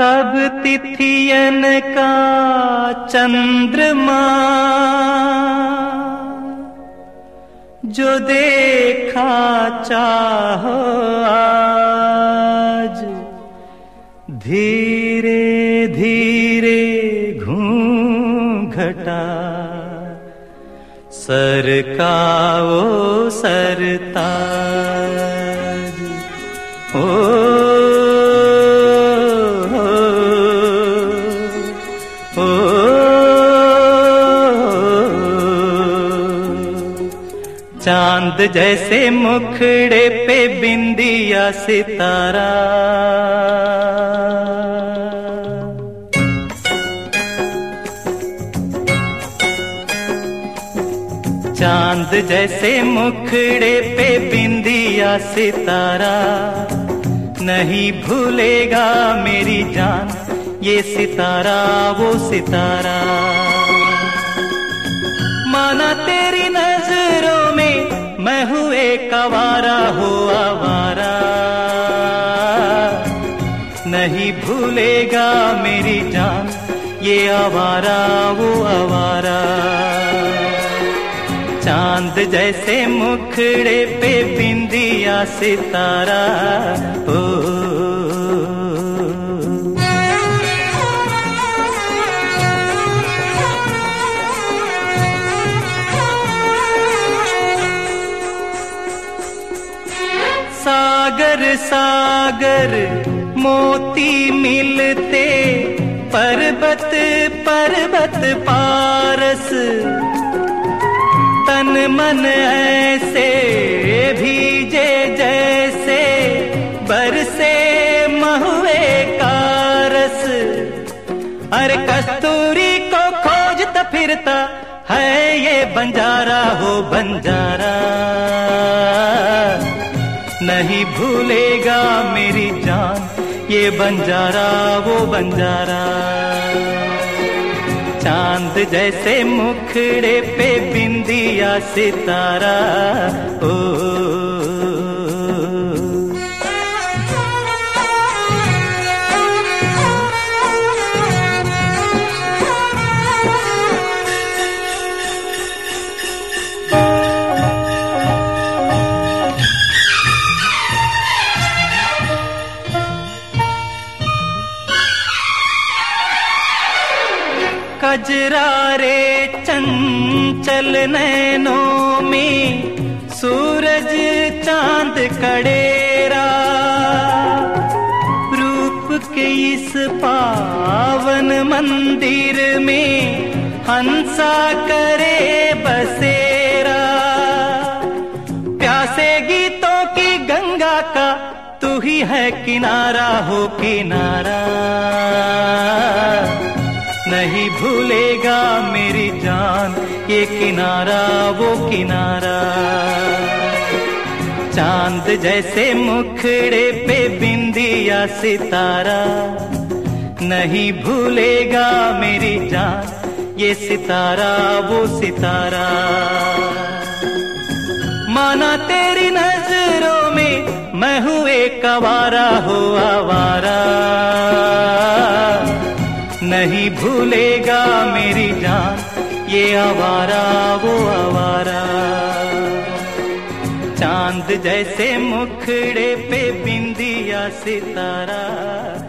सब तिथियन का चंद्रमा जो देखा चाहो आज। धीरे धीरे घटा सरकाओ सरता। ओ चाँद जैसे मुखड़े पे बिंदिया सितारा। चाँद जैसे मुखड़े पे बिंदिया सितारा। नहीं भूलेगा मेरी जान, ये सितारा, वो सितारा। एक आवारा हो आवारा। नहीं भूलेगा मेरी जान, ये आवारा वो आवारा। चाँद जैसे मुखड़े पे बिंदिया सितारा, ओ सागर सागर, मोती मिलते, पर्वत पर्वत पारस। तन मन ऐसे भीजे जैसे, बरसे महुए कारस। अरे कस्तूरी को खोजता फिरता है ये बंजारा, हो बंजारा। नहीं भूलेगा मेरी जान। ये बंजारा, वो बंजारा। चाँद जैसे मुखड़े पे बिंदिया सितारा। ओ कजरारे चंचल नैनों में सूरज चाँद कड़ेरा। रूप के इस पावन मंदिर में हंसा करे बसेरा। प्यासे गीतों की गंगा का तू ही है किनारा, हो किनारा। नहीं भूलेगा मेरी जान, ये किनारा, वो किनारा। चाँद जैसे मुखड़े पे बिंदिया सितारा। नहीं भूलेगा मेरी जान, ये सितारा, वो सितारा। माना तेरी नज़रों में मैं हूँ एक आवारा, हो आवारा। नहीं भूलेगा मेरी जान। ये आवारा वो आवारा। चाँद जैसे मुखड़े पे बिंदिया सितारा।